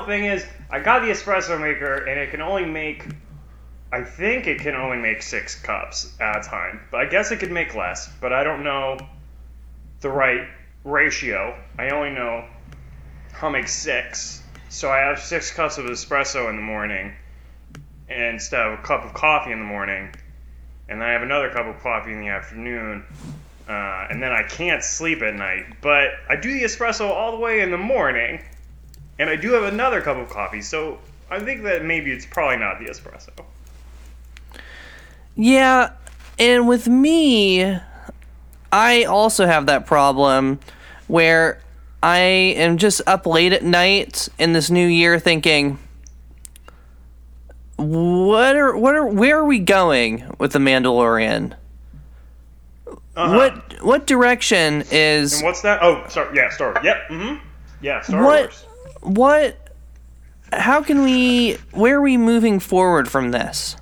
the thing is, I got the espresso maker, and it can only make. I think it can only make six cups at a time, but I guess it could make less. But I don't know the right ratio. I only know I'll make six. So I have six cups of espresso in the morning, instead of a cup of coffee in the morning, and then I have another cup of coffee in the afternoon, uh, and then I can't sleep at night. But I do the espresso all the way in the morning, and I do have another cup of coffee. So I think that maybe it's probably not the espresso. Yeah, and with me, I also have that problem where I am just up late at night in this new year thinking what are what are where are we going with the Mandalorian? Uh-huh. What what direction is And what's that? Oh, sorry. Yeah, Star Wars. Yep. Mm-hmm. Yeah, Star what Wars. What how can we where are we moving forward from this?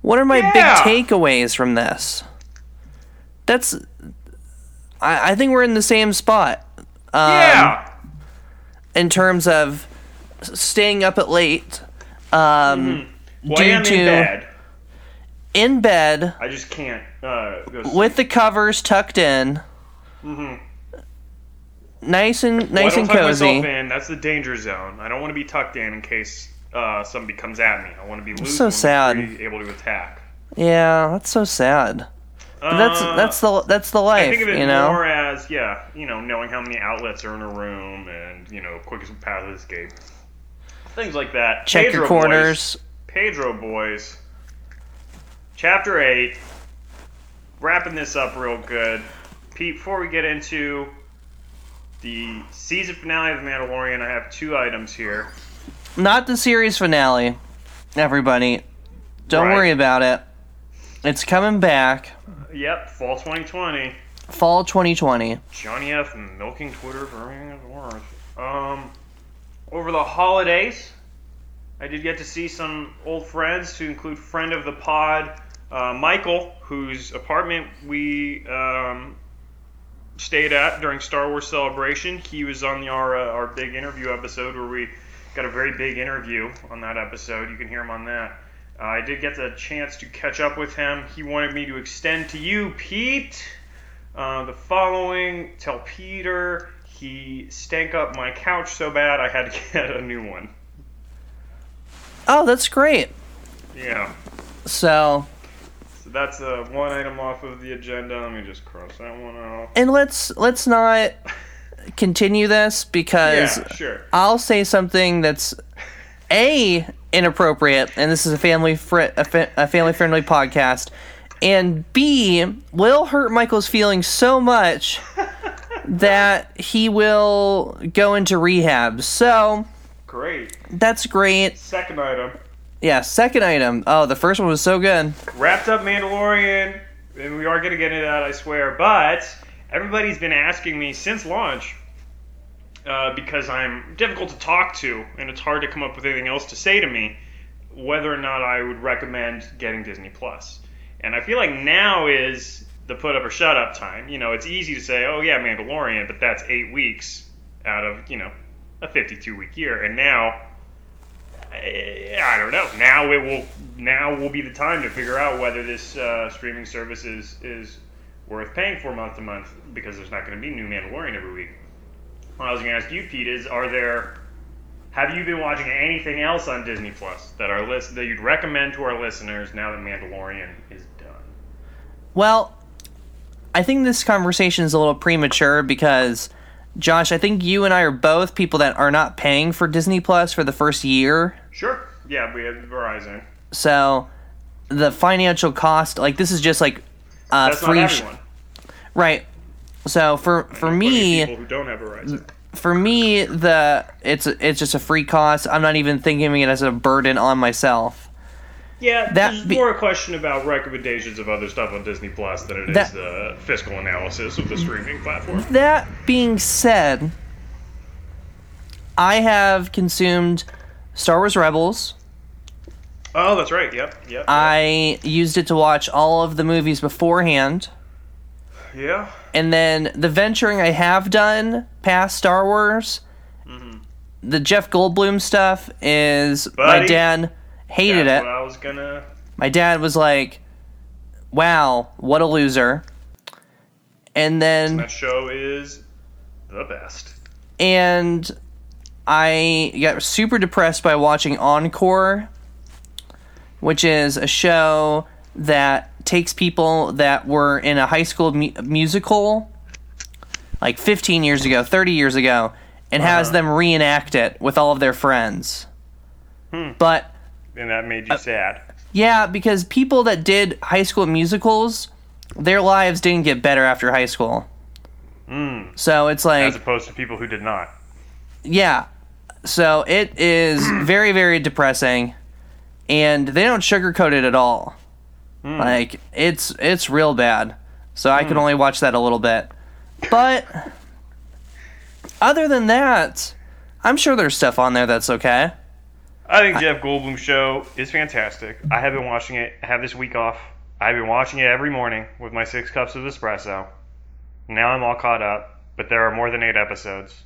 What are my Yeah. big takeaways from this? That's I, I think we're in the same spot. Um, yeah. in terms of staying up at late um, Well, due I am to in bed. in bed I just can't uh, go with the covers tucked in, nice and Well, nice don't and cozy. That's the danger zone. I don't want to be tucked in in case uh, somebody comes at me. I want to be loose. so I wanna be sad. able to attack. Yeah, that's so sad. But that's Uh, that's the that's the life. I think of it you know. more as yeah, you know, knowing how many outlets are in a room and you know, quickest path of escape, things like that. Check your corners. Boys. Pedro boys. Chapter eight. Wrapping this up real good, Pete. Before we get into the season finale of The Mandalorian, I have two items here. Not the series finale. Everybody, don't Right. worry about it. It's coming back, Yep, fall 2020. fall 2020. Johnny F. milking Twitter for everything it's worth. Um, over the holidays, I did get to see some old friends, to include friend of the pod, uh, Michael, whose apartment we um, stayed at during Star Wars Celebration. He was on the, our uh, our big interview episode where we got a very big interview on that episode. You can hear him on that. Uh, I did get the chance to catch up with him. He wanted me to extend to you, Pete. Uh, the following, tell Peter he stank up my couch so bad I had to get a new one. Oh, that's great. Yeah. So, So that's uh, one item off of the agenda. Let me just cross that one off. and let's let's not continue this because Yeah, sure. I'll say something that's a inappropriate, and this is a family fri- a, fa- a family friendly podcast, and b will hurt Michael's feelings so much that he will go into rehab. So Great. that's great. Second item. Yeah. Second item. Oh, the first one was so good. Wrapped up Mandalorian, and we are going to get into that, I swear. But everybody's been asking me since launch, uh, because I'm difficult to talk to, and it's hard to come up with anything else to say to me, whether or not I would recommend getting Disney Plus. And I feel like now is the put up or shut up time. You know, it's easy to say, oh yeah, Mandalorian, but that's eight weeks out of you know a 52 week year, and now I I don't know. Now it will. Now will be the time to figure out whether this uh, streaming service is is worth paying for month to month because there's not going to be new Mandalorian every week. What I was going to ask you, Pete, is are there have you been watching anything else on Disney Plus that our list that you'd recommend to our listeners now that Mandalorian is done? Well, I think this conversation is a little premature because, Josh, I think you and I are both people that are not paying for Disney Plus for the first year. Sure. Yeah, we have Verizon. So the financial cost, like this is just like uh, That's free, not sh- right? So for for me, people who don't have Verizon. for me, the it's it's just a free cost. I'm not even thinking of it as a burden on myself. Yeah, That is be- more a question about recommendations of other stuff on Disney Plus than it is That- uh, fiscal analysis of the streaming platform. That being said, I have consumed Star Wars Rebels. Oh, that's right. Yep. Yep. I used it to watch all of the movies beforehand. yeah. And then the venturing I have done past Star Wars the Jeff Goldblum stuff is my Buddy, dad hated That's it. I was gonna. My dad was like, "Wow, what a loser." And then That show is the best. and I got super depressed by watching Encore, which is a show that takes people that were in a high school mu- musical like 15 years ago, 30 years ago, and has Uh-huh. them reenact it with all of their friends. Hmm. But And that made Uh, you sad. yeah, because people that did high school musicals, their lives didn't get better after high school. Mm. So it's like As opposed to people who did not. Yeah. So it is very, very depressing, and they don't sugarcoat it at all. Hmm. Like it's it's real bad. So I can only watch that a little bit. But other than that, I'm sure there's stuff on there that's okay. I think Jeff Goldblum's show is fantastic. I have been watching it. I have this week off. I've been watching it every morning with my six cups of espresso. Now I'm all caught up, but there are more than eight episodes.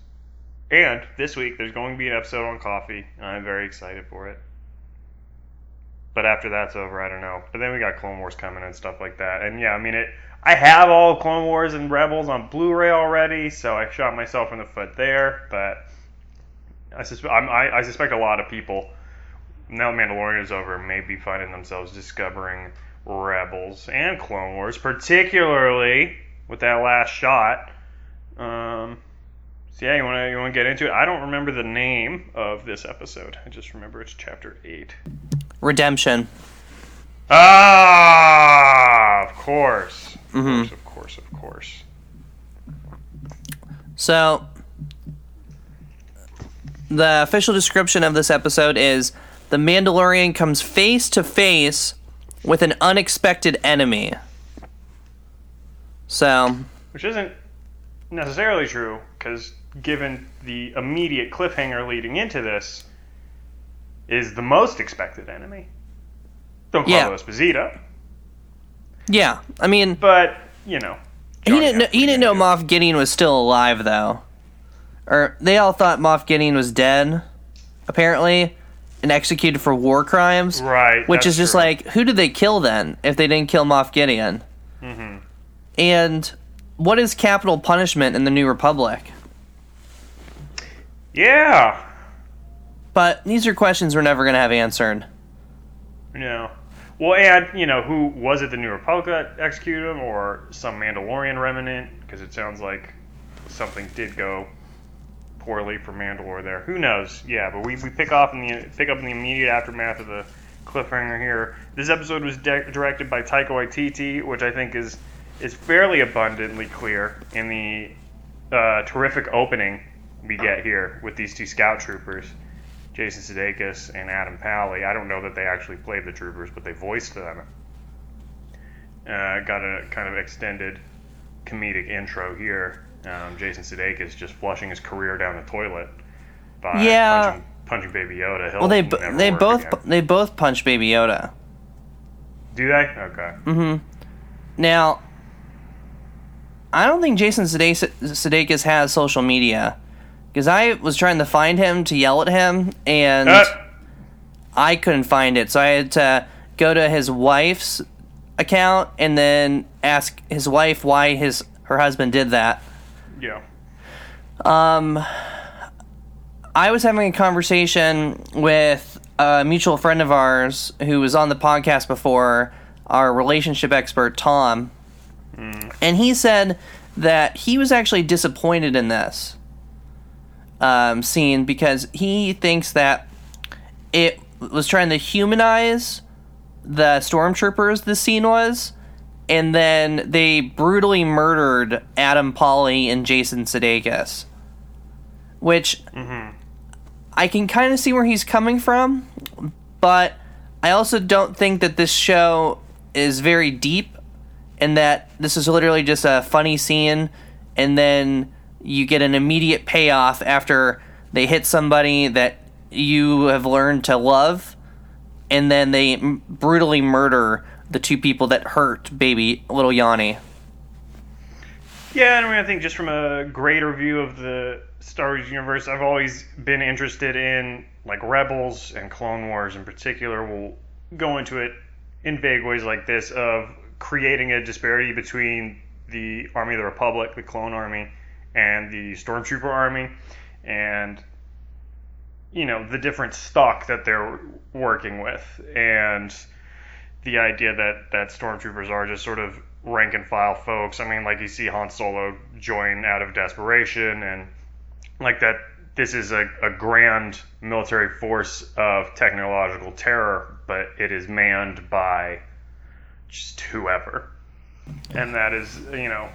And this week there's going to be an episode on coffee, and I'm very excited for it. But after that's over, I don't know. But then we got Clone Wars coming and stuff like that. And yeah, I mean it. I have all Clone Wars and Rebels on Blu-ray already, so I shot myself in the foot there. But I I, I suspect a lot of people now Mandalorian is over may be finding themselves discovering Rebels and Clone Wars, particularly with that last shot. Um, so yeah, you want to you want to get into it? I don't remember the name of this episode. I just remember it's chapter eight. Redemption. Ah, of course, of Mhm. course, of course, of course. So the official description of this episode is the Mandalorian comes face to face with an unexpected enemy. So, Which isn't necessarily true, because given the immediate cliffhanger leading into this, is the most expected enemy. Don't call Yeah. it Esposito, yeah, I mean, but you know. he didn't know, he didn't know Moff Gideon was still alive though. Or they all thought Moff Gideon was dead apparently and executed for war crimes. Right. which is just true. like who did they kill then if they didn't kill Moff Gideon? Mm-hmm. And what is capital punishment in the New Republic? Yeah. But these are questions we're never going to have answered. No. Well, and you know, who was it? The New Republic that executed him, or some Mandalorian remnant? Because it sounds like something did go poorly for Mandalore there. Who knows? Yeah, but we, we pick off in the pick up in the immediate aftermath of the cliffhanger here. This episode was de- directed by Taika Waititi, which I think is is fairly abundantly clear in the uh, terrific opening we get here with these two scout troopers. Jason Sudeikis and Adam Pally. I don't know that they actually played the troopers, but they voiced them. Uh, got a kind of extended comedic intro here. Um, Jason Sudeikis just flushing his career down the toilet by Yeah. punching, punching Baby Yoda. He'll Well, they never they both again. they both punch Baby Yoda. do they? Okay. hmm Now, I don't think Jason Sudeikis, Sudeikis has social media because I was trying to find him to yell at him and Uh, I couldn't find it, so I had to go to his wife's account and then ask his wife why his her husband did that. Yeah. Um, I was having a conversation with a mutual friend of ours who was on the podcast before, our relationship expert Tom, and he said that he was actually disappointed in this um, scene because he thinks that it was trying to humanize the stormtroopers. This scene was. And then they brutally murdered Adam Pally and Jason Sudeikis which hmm I can kind of see where he's coming from, but I also don't think that this show is very deep and that this is literally just a funny scene and then you get an immediate payoff after they hit somebody that you have learned to love and then they m- brutally murder the two people that hurt baby little Yanni. Yeah, I mean, I think just from a greater view of the Star Wars universe, I've always been interested in like Rebels and Clone Wars in particular. We'll go into it in vague ways like this of creating a disparity between the Army of the Republic, the Clone Army, and the Stormtrooper Army, and you know the different stock that they're working with, and the idea that that stormtroopers are just sort of rank and file folks. I mean, like you see Han Solo join out of desperation, and like that. This is a, a grand military force of technological terror, but it is manned by just whoever, and that is you know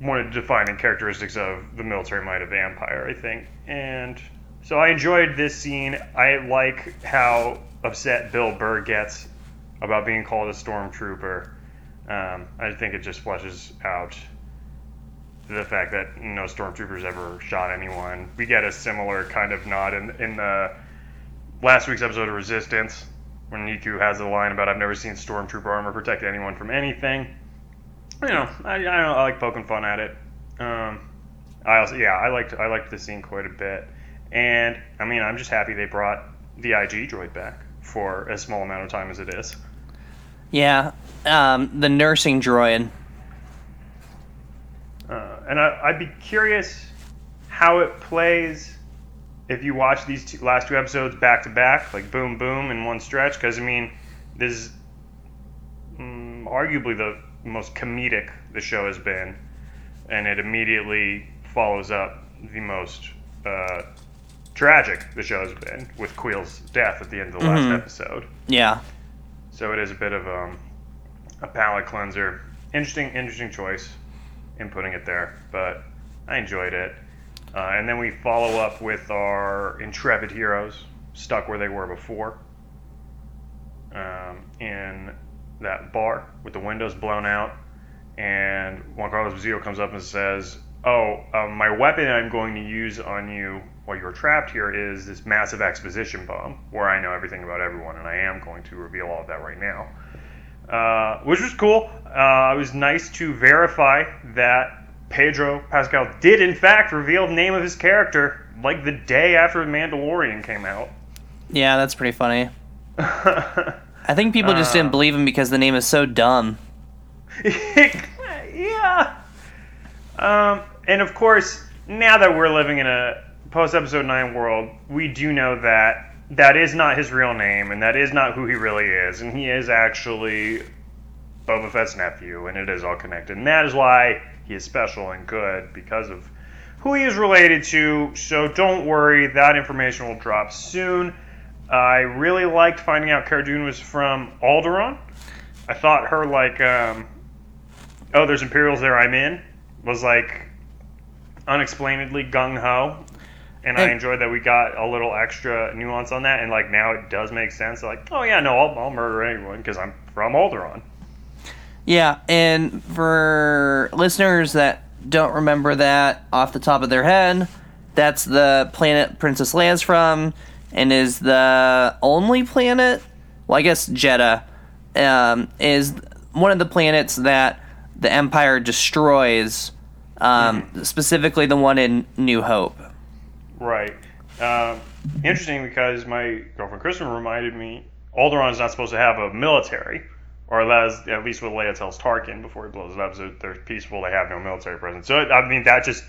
one of the defining characteristics of the military might of the Empire, I think. And so I enjoyed this scene. I like how upset Bill Burr gets about being called a stormtrooper. Um, I think it just flushes out the fact that no stormtroopers ever shot anyone. We get a similar kind of nod in, in the last week's episode of Resistance when Neeku has a line about I've never seen stormtrooper armor protect anyone from anything. You know, I, I, I like poking fun at it. Um, I also, yeah, I liked I liked the scene quite a bit, and I mean, I'm just happy they brought the IG droid back for as small amount of time as it is. Yeah, um, the nursing droid. Uh, and I, I'd be curious how it plays if you watch these two, last two episodes back to back, like boom, boom in one stretch. Because I mean, this is mm, arguably the most comedic the show has been, and it immediately follows up the most uh, tragic the show has been with Kuiil's death at the end of the Mhm. last episode. Yeah, So it is a bit of um, a palate cleanser. Interesting, interesting choice in putting it there, but I enjoyed it. Uh, and then we follow up with our intrepid heroes stuck where they were before um, in that bar with the windows blown out. And Juan Carlos Bazillo comes up and says, Oh, um, my weapon I'm going to use on you while you're trapped here is this massive exposition bomb where I know everything about everyone, and I am going to reveal all of that right now. Uh, which was cool. Uh, it was nice to verify that Pedro Pascal did, in fact, reveal the name of his character like the day after The Mandalorian came out. yeah, that's pretty funny. I think people just Uh. didn't believe him because the name is so dumb. yeah. Um, and of course, now that we're living in a post episode 9 world, we do know that that is not his real name and that is not who he really is. And he is actually Boba Fett's nephew, and it is all connected. And that is why he is special and good because of who he is related to. So don't worry, that information will drop soon. I really liked finding out Cara Dune was from Alderaan. I thought her like, um, oh, there's Imperials there, I'm in, was like unexplainedly gung ho, and I enjoyed that we got a little extra nuance on that. And like now it does make sense. Like, oh yeah, no, I'll, I'll murder anyone because I'm from Alderaan. Yeah, and for listeners that don't remember that off the top of their head, that's the planet Princess Leia's from, and is the only planet. Well, I guess Jedha um, is one of the planets that the Empire destroys. Um, Specifically, the one in New Hope. Right. Um, interesting because my girlfriend Kristen reminded me Alderaan is not supposed to have a military, or at least what Leia tells Tarkin before he blows it up. So they're peaceful; they have no military presence. So I mean, that just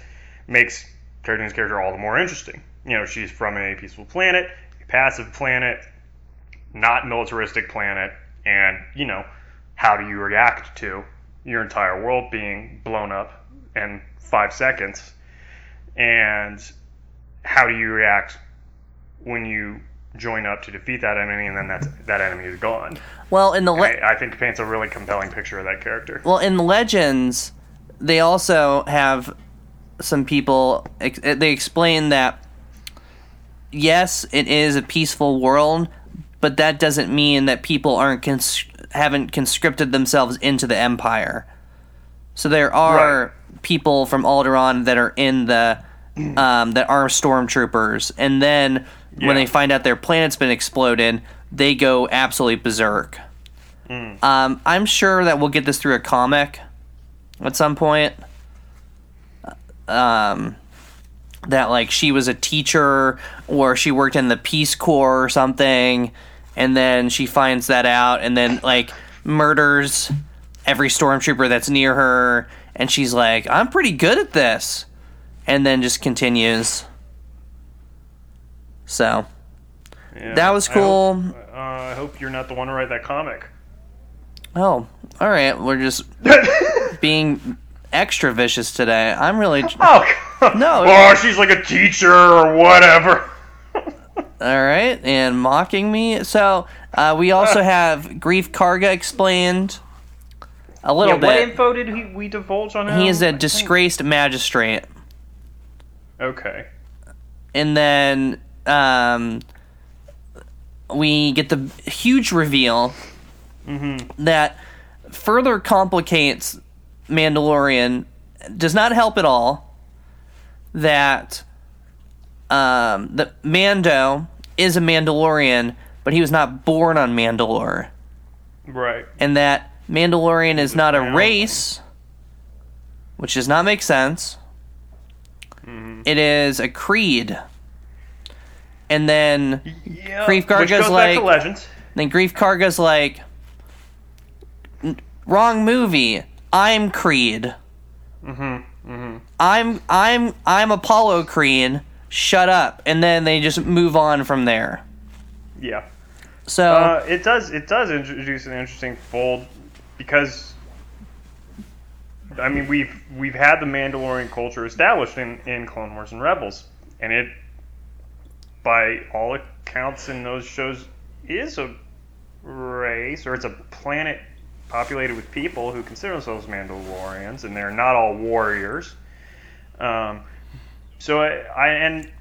makes Cara Dune's character all the more interesting. You know, she's from a peaceful planet, a passive planet, not militaristic planet, and you know, how do you react to your entire world being blown up in five seconds? And how do you react when you join up to defeat that enemy and then that's, that enemy is gone? Well, in the le- I, I think paints a really compelling picture of that character. Well, in Legends, they also have some people. Eh, they explain that yes, it is a peaceful world, but that doesn't mean that people aren't cons- haven't conscripted themselves into the Empire. So there are people from Alderaan that are in the um, that are stormtroopers, and then Yeah. when they find out their planet's been exploded, they go absolutely berserk. Um, I'm sure that we'll get this through a comic at some point. Um, that like she was a teacher or she worked in the Peace Corps or something, and then she finds that out and then like murders every stormtrooper that's near her, and she's like, "I'm pretty good at this," and then just continues. So Yeah. That was I hope- cool. uh, I hope you're not the one to write that comic. Oh, all right. We're just being extra vicious today. I'm really Oh, God. No. Oh, she's like a teacher or whatever. all right and mocking me. So uh, we also have Greef Karga explained a little Yeah, what bit. info did he, we divulge on him? He is I a think- disgraced magistrate, Okay. and then um, we get the huge reveal that further complicates Mandalorian. Does not help at all. That um, the Mando is a Mandalorian, but he was not born on Mandalore, Right. and that Mandalorian is not a race, which does not make sense. It is a creed. And then Yeah. Greef Karga's like- Legends. then Greef Karga's like, wrong movie. I'm Creed. Mm-hmm. Mm-hmm. I'm I'm I'm Apollo Creed. Shut up. And then they just move on from there. Yeah. So Uh, it does. It does introduce an interesting fold because, I mean, we've we've had the Mandalorian culture established in in Clone Wars and Rebels, and it, by all accounts in those shows, is a race or it's a planet populated with people who consider themselves Mandalorians, and they're not all warriors. Um, so I, I and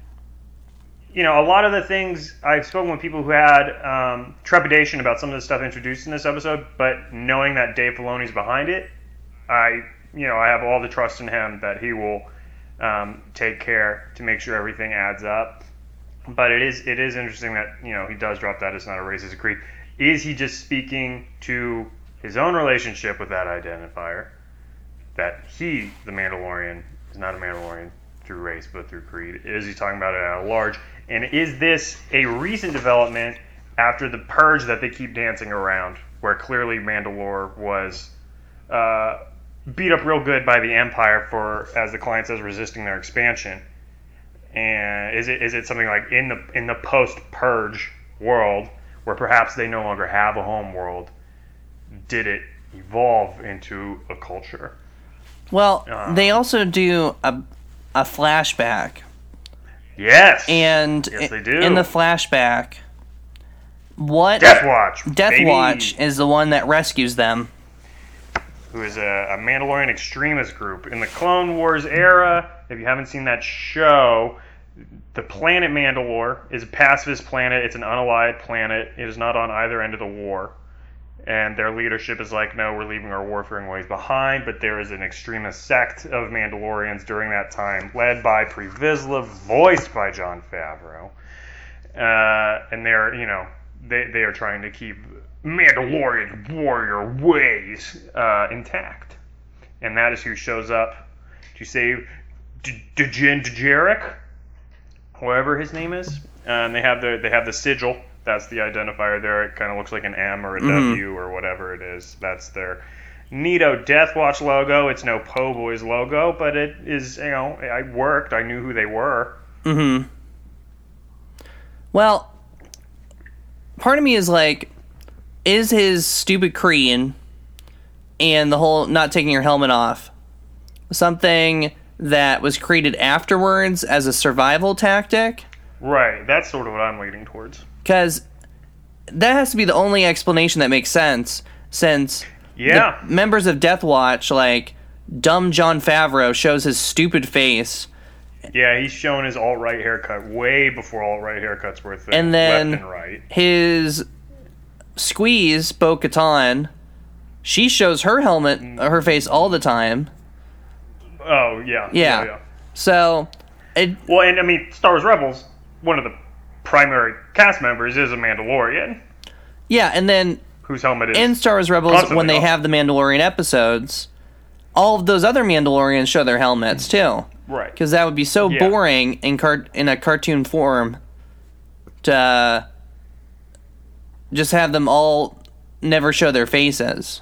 you know, a lot of the things I've spoken with people who had um, trepidation about some of the stuff introduced in this episode, but knowing that Dave Filoni's behind it, I, you know, I have all the trust in him that he will um, take care to make sure everything adds up. But it is it is interesting that you know he does drop that it's not a racist creed. Is he just speaking to his own relationship with that identifier? That he, the Mandalorian, is not a Mandalorian through race but through creed? Is he talking about it at large? And is this a recent development after the purge that they keep dancing around, where clearly Mandalore was uh, beat up real good by the Empire for, as the client says, resisting their expansion? And is it is it something like in the in the post purge world where perhaps they no longer have a home world? Did it evolve into a culture? well, uh, they also do a a flashback. Yes. And Yes, they do. in the flashback what Death Watch. Death baby, Watch is the one that rescues them. Who is a, a Mandalorian extremist group in the Clone Wars era. If you haven't seen that show, the planet Mandalore is a pacifist planet. It's an unallied planet. It is not on either end of the war. And their leadership is like, no, we're leaving our warfaring ways behind. But there is an extremist sect of Mandalorians during that time, led by Pre Vizsla, voiced by Jon Favreau. Uh, and they're, you know, they, they are trying to keep Mandalorian warrior ways uh, intact. And that is who shows up to save D- Din Djarik, whoever his name is. Uh, and they have the they have the sigil. That's the identifier there. It kind of looks like an M or a W Mhm. or whatever it is. That's their Neato Death Watch logo. It's no Po Boys logo, but it is. You know, I worked. I knew who they were. Mm-hmm. Well, part of me is like, is his stupid Korean and the whole not taking your helmet off something that was created afterwards as a survival tactic? Right. That's sort of what I'm leaning towards. Because that has to be the only explanation that makes sense, since Yeah. members of Death Watch, like dumb Jon Favreau, shows his stupid face Yeah, he's showing his alt right haircut way before alt right haircuts were a thing. And then- left and right. his squeeze Bo Katan, she shows her helmet, mm. her face all the time. Oh yeah, Yeah. So, it Well, and I mean, Star Wars Rebels, one of the primary cast members is a Mandalorian yeah, and then whose helmet is. in Star Wars Rebels Constantly when they off. have the Mandalorian episodes, all of those other Mandalorians show their helmets too. Right. because that would be so Yeah. boring in cart in a cartoon form to just have them all never show their faces.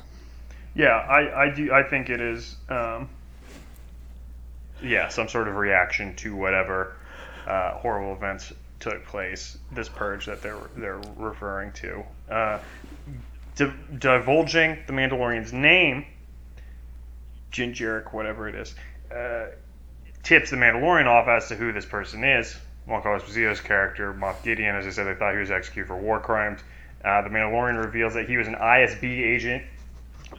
Yeah, I, I do. I think it is. Um, yeah, some sort of reaction to whatever uh, horrible events took place. This purge that they're they're referring to, uh, di- divulging the Mandalorian's name, Jarek, whatever it is, uh, tips the Mandalorian off as to who this person is. Giancarlo Esposito's character, Moff Gideon, as I said, they thought he was executed for war crimes. Uh, the Mandalorian reveals that he was an ISB agent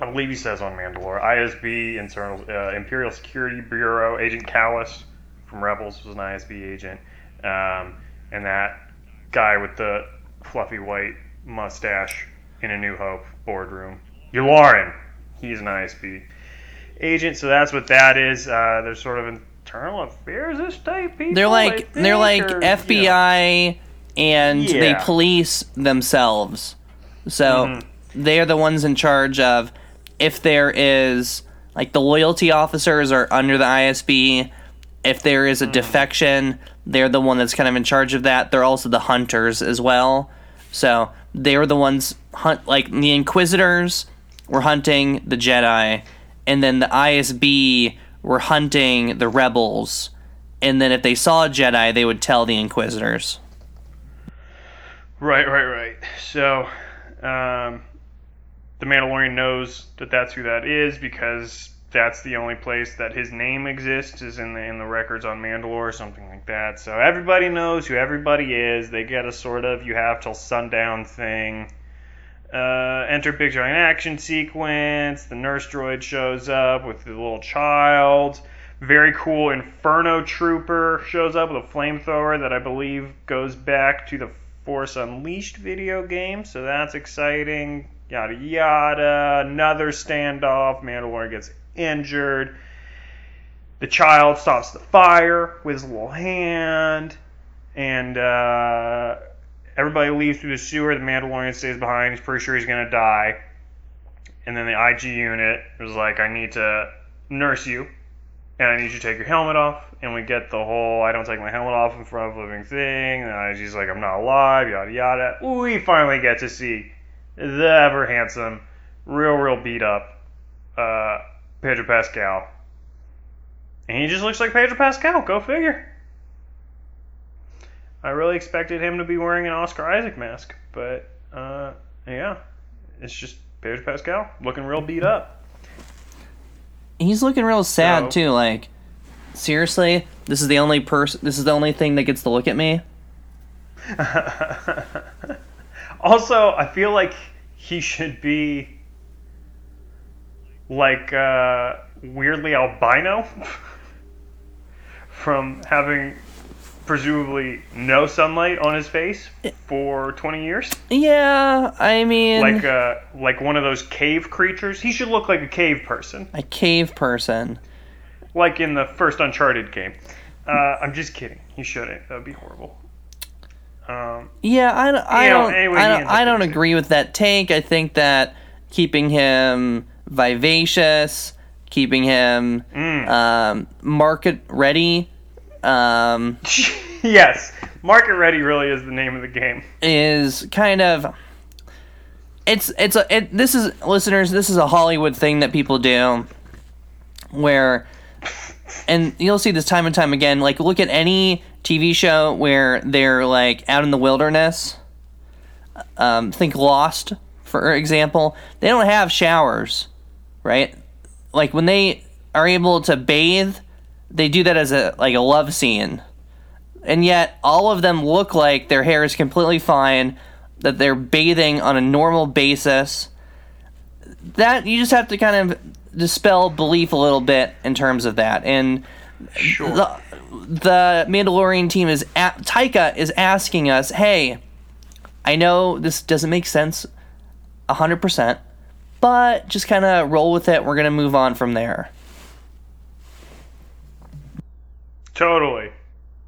I believe he says on Mandalore. ISB, Internal uh, Imperial Security Bureau agent Kallus from Rebels was an ISB agent, um, and that guy with the fluffy white mustache in A New Hope boardroom, Yularen, he's an ISB agent. So that's what that is. Uh, they're sort of internal affairs estate people. They're like they're like or, you know. And they police themselves. So Mhm. they're the ones in charge of if there is like the loyalty officers are under the ISB. If there is a defection, they're the one that's kind of in charge of that. They're also the hunters as well. So they're the ones hunt like the Inquisitors were hunting the Jedi, and then the ISB were hunting the rebels. And then if they saw a Jedi, they would tell the Inquisitors. Right, right, right. So, um, the Mandalorian knows that that's who that is because that's the only place that his name exists is in the in the records on Mandalore or something like that. So everybody knows who everybody is. They get a sort of you have till sundown thing. Uh, enter big giant action sequence. The nurse droid shows up with the little child. Very cool Inferno Trooper shows up with a flamethrower that I believe goes back to the Force Unleashed video game, so that's exciting. Yada yada. Another standoff. Mandalorian gets injured. The child stops the fire with his little hand, and uh, everybody leaves through the sewer. The Mandalorian stays behind. He's pretty sure he's gonna die. And then the IG unit was like, "I need to nurse you." And I need you to take your helmet off. And we get the whole I don't take my helmet off in front of a living thing. And she's like, I'm not alive, yada yada. We finally get to see the ever handsome, real, real beat up uh, Pedro Pascal. And he just looks like Pedro Pascal. Go figure. I really expected him to be wearing an Oscar Isaac mask, but uh, yeah, it's just Pedro Pascal looking real beat up. He's looking real sad So- too. Like, seriously, this is the only person. This is the only thing that gets to look at me. also, I feel like he should be like uh, weirdly albino from having presumably no sunlight on his face for 20 years. Yeah, I mean, Like uh, like one of those cave creatures. He should look like a cave person, a cave person. like in the first Uncharted game. Uh, I'm just kidding. He shouldn't. That would be horrible. Um, Yeah, I, don't- I know, don't. anyway, I don't. I don't fixing it. agree with that take. I think that keeping him vivacious, keeping him mm. um, market ready, um, yes, Market Ready really is the name of the game. is kind of. It's it's a it, this is listeners. This is a Hollywood thing that people do, where, and you'll see this time and time again. Like look at any TV show where they're like out in the wilderness. Um, think Lost, for example. They don't have showers, right? Like when they are able to bathe, they do that as a like a love scene. And yet all of them look like their hair is completely fine that they're bathing on a normal basis. That you just have to kind of dispel belief a little bit in terms of that. And Sure. the, the mandalorian team is at, taika is asking us hey i know this doesn't make sense 100% but just kind of roll with it. We're going to move on from there Totally.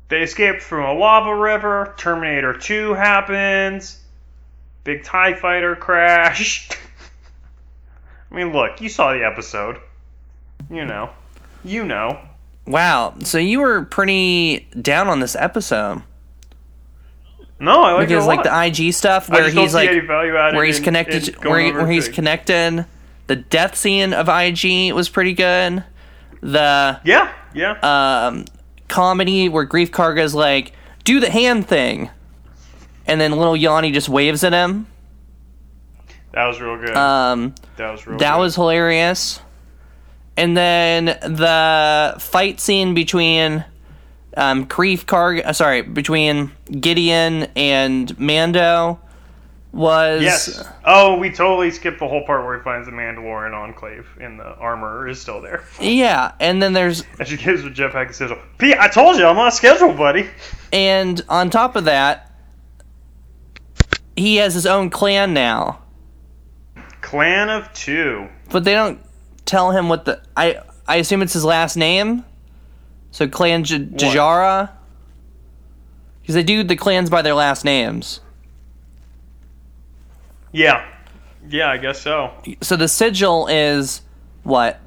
They escape from a lava river. Terminator 2 happens. Big TIE fighter crash. I mean, look, you saw the episode. You know. You know. Wow. So you were pretty down on this episode No, I like because like the IG stuff where he's like any value added where he's in- connected in to- where, he- where he's connected. The death scene of IG was pretty good. The Yeah, yeah. um, comedy where Greef Karga's like, "Do the hand thing," and then little Yanni just waves at him. that was real good. Um, that was real. that good. was hilarious. And then the fight scene between um, Greef Karga, uh, sorry, between Gideon and Mando was Yes. Oh, we totally skipped the whole part where he finds the Mandalorian enclave and the armor is still there. yeah. And then there's And she gives jetpack a sigil. Pete, I told you I'm on schedule, buddy. and on top of that, he has his own clan now. Clan of two. But they don't tell him what the I I assume it's his last name. So Clan J- Jajara. Because they do the clans by their last names. Yeah. Yeah, I guess so. So the sigil is what?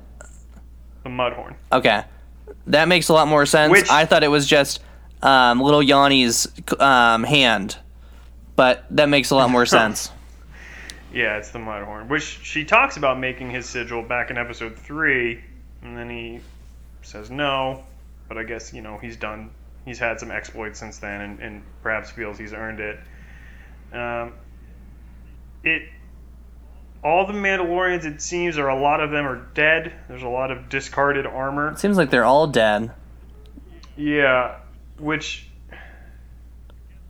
The Mudhorn. Okay, that makes a lot more sense. Which- I thought it was just um, little Yanni's um, hand, but that makes a lot more sense. Yeah, it's the Mudhorn. Which she talks about making his sigil back in episode three, and then he says no. But I guess, you know, he's done. He's had some exploits since then, and, and perhaps feels he's earned it. Um, it. All the Mandalorians, it seems, or a lot of them are dead. There's a lot of discarded armor. Seems like they're all dead. Yeah, which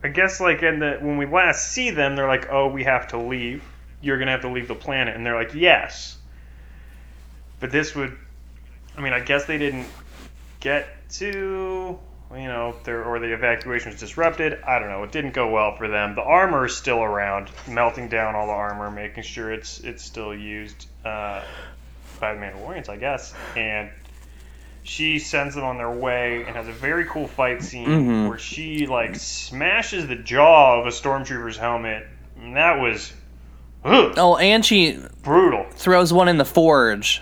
I guess like in the when we last see them, they're like, "Oh, we have to leave. You're gonna have to leave the planet," and they're like, "Yes." But this would, I mean, I guess they didn't get to, you know, their or the evacuation was disrupted. I don't know. It didn't go well for them. The armor is still around, melting down all the armor, making sure it's it's still used uh, by the Mandalorians, I guess, and she sends them on their way and has a very cool fight scene Mhm. where she like smashes the jaw of a stormtrooper's helmet. And that was ugh, Oh, and she brutal. throws one in the forge.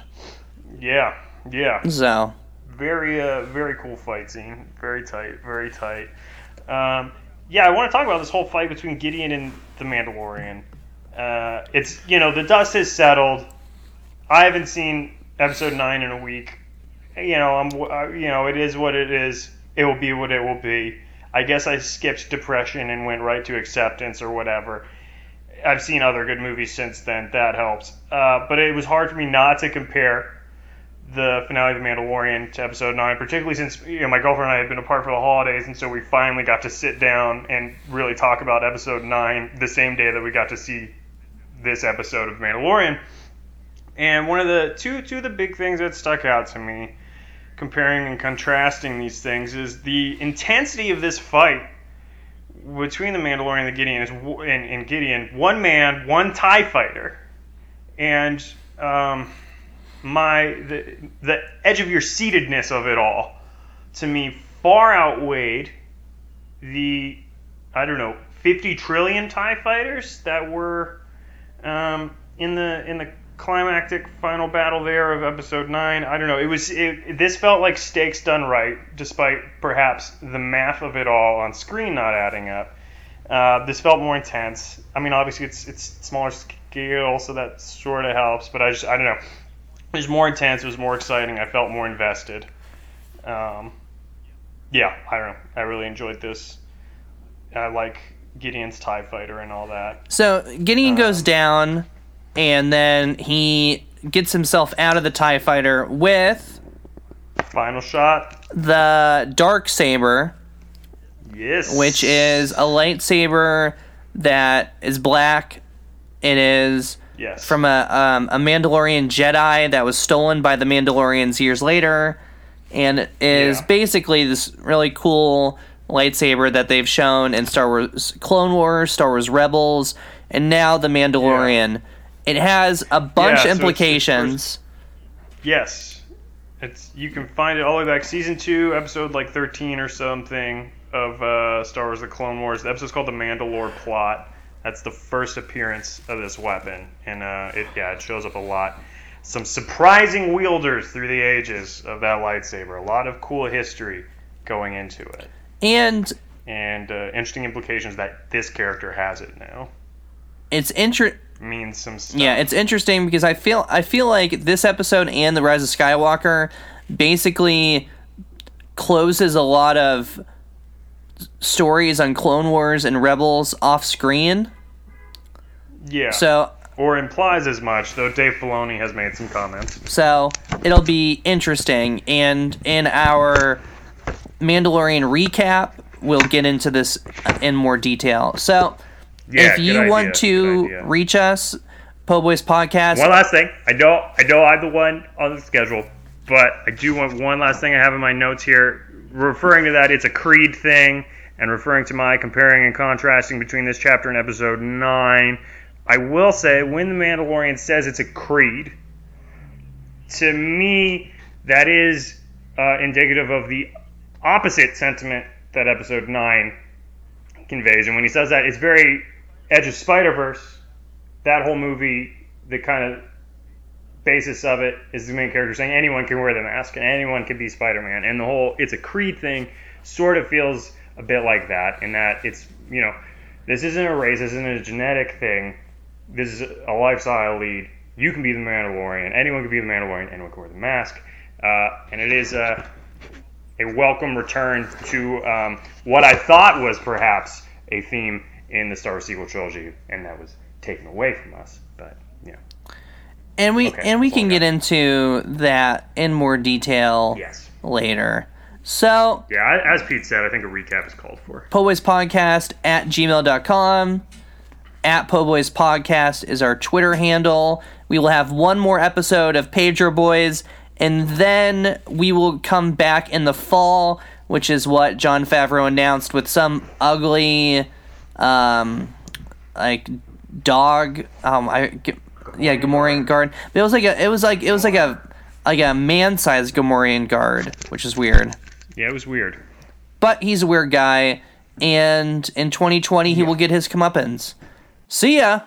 Yeah, yeah. So Very, uh, very cool fight scene. Very tight, very tight. Um, yeah, I want to talk about this whole fight between Gideon and the Mandalorian. Uh, it's you know the dust has settled. I haven't seen episode nine in a week. You know, I'm uh, you know it is what it is. It will be what it will be. I guess I skipped depression and went right to acceptance or whatever. I've seen other good movies since then. That helps. Uh, but it was hard for me not to compare the finale of The Mandalorian to episode 9, particularly since you know, my girlfriend and I had been apart for the holidays, and so we finally got to sit down and really talk about episode 9 the same day that we got to see this episode of Mandalorian. And one of the two two of the big things that stuck out to me, comparing and contrasting these things, is the intensity of this fight between the Mandalorian and the Gideon is and, and Gideon, one man, one Tie fighter, and um, my the, the edge of your seatedness of it all to me far outweighed the I don't know 50 trillion Tie fighters that were um, in the in the climactic final battle there of episode 9 i don't know. It was it, this felt like stakes done right despite perhaps the math of it all on screen not adding up. Uh, this felt more intense. I mean obviously it's it's smaller scale so that sort of helps but i just i don't know was more intense it was more exciting i felt more invested. Um, yeah i don't know i really enjoyed this. I like gideon's tie fighter and all that. So Gideon Uh, goes down, and then he gets himself out of the Tie Fighter with final shot. the dark saber, yes. which is a lightsaber that is black. It is yes from a um, a Mandalorian Jedi that was stolen by the Mandalorians years later, and is Yeah. basically this really cool lightsaber that they've shown in Star Wars Clone Wars, Star Wars Rebels, and now the Mandalorian. It has a bunch Yeah, so of it's- implications. Yes, it's you can find it all the way back season two, episode like thirteen or something of uh, Star Wars: The Clone Wars. The episode's called The Mandalore Plot. That's the first appearance of this weapon, and uh, it yeah it shows up a lot. some surprising wielders through the ages of that lightsaber. A lot of cool history going into it, And and uh, interesting implications that this character has it now it's inter- means some stuff. Yeah, it's interesting because I feel I feel like this episode and the Rise of Skywalker basically closes a lot of stories on Clone Wars and Rebels off screen. yeah. So or implies as much, though Dave Filoni has made some comments. so it'll be interesting and in our Mandalorian recap we'll get into this in more detail. So Yeah, if you idea, want to reach us Po Boys Podcast One last thing. I know I know I'm the one on the schedule, but I do want one last thing I have in my notes here. Referring to that, it's a creed thing, and referring to my comparing and contrasting between this chapter and episode nine. I will say when the Mandalorian says it's a creed, to me that is uh, indicative of the opposite sentiment that episode nine conveys. And when he says that, it's very Edge of Spider Verse that whole movie, the kind of basis of it is the main character saying anyone can wear the mask and anyone can be Spider-Man, and the whole it's a Creed thing sort of feels a bit like that in that it's you know this isn't a race, this isn't a genetic thing, this is a lifestyle lead. You can be the Mandalorian, anyone can be the Mandalorian, anyone can wear the mask, uh, and it is a a welcome return to um, what I thought was perhaps a theme in the Star Wars sequel trilogy, and that was taken away from us. But and we Okay, and we can get into that in more detail yes, later. So yeah. As Pete said, I think a recap is called for. Poboys Podcast at gmail.com. At Poboys Podcast is our Twitter handle. We will have one more episode of Pager Boys, and then we will come back in the fall, which is what Jon Favreau announced with some ugly, um, like dog. Um, I yeah, Gamorrean guard. But it was like a, it was like it was like a like a man-sized Gamorrean guard, which is weird Yeah, it was weird. but he's a weird guy, and in 2020 he will get his comeuppance. See ya.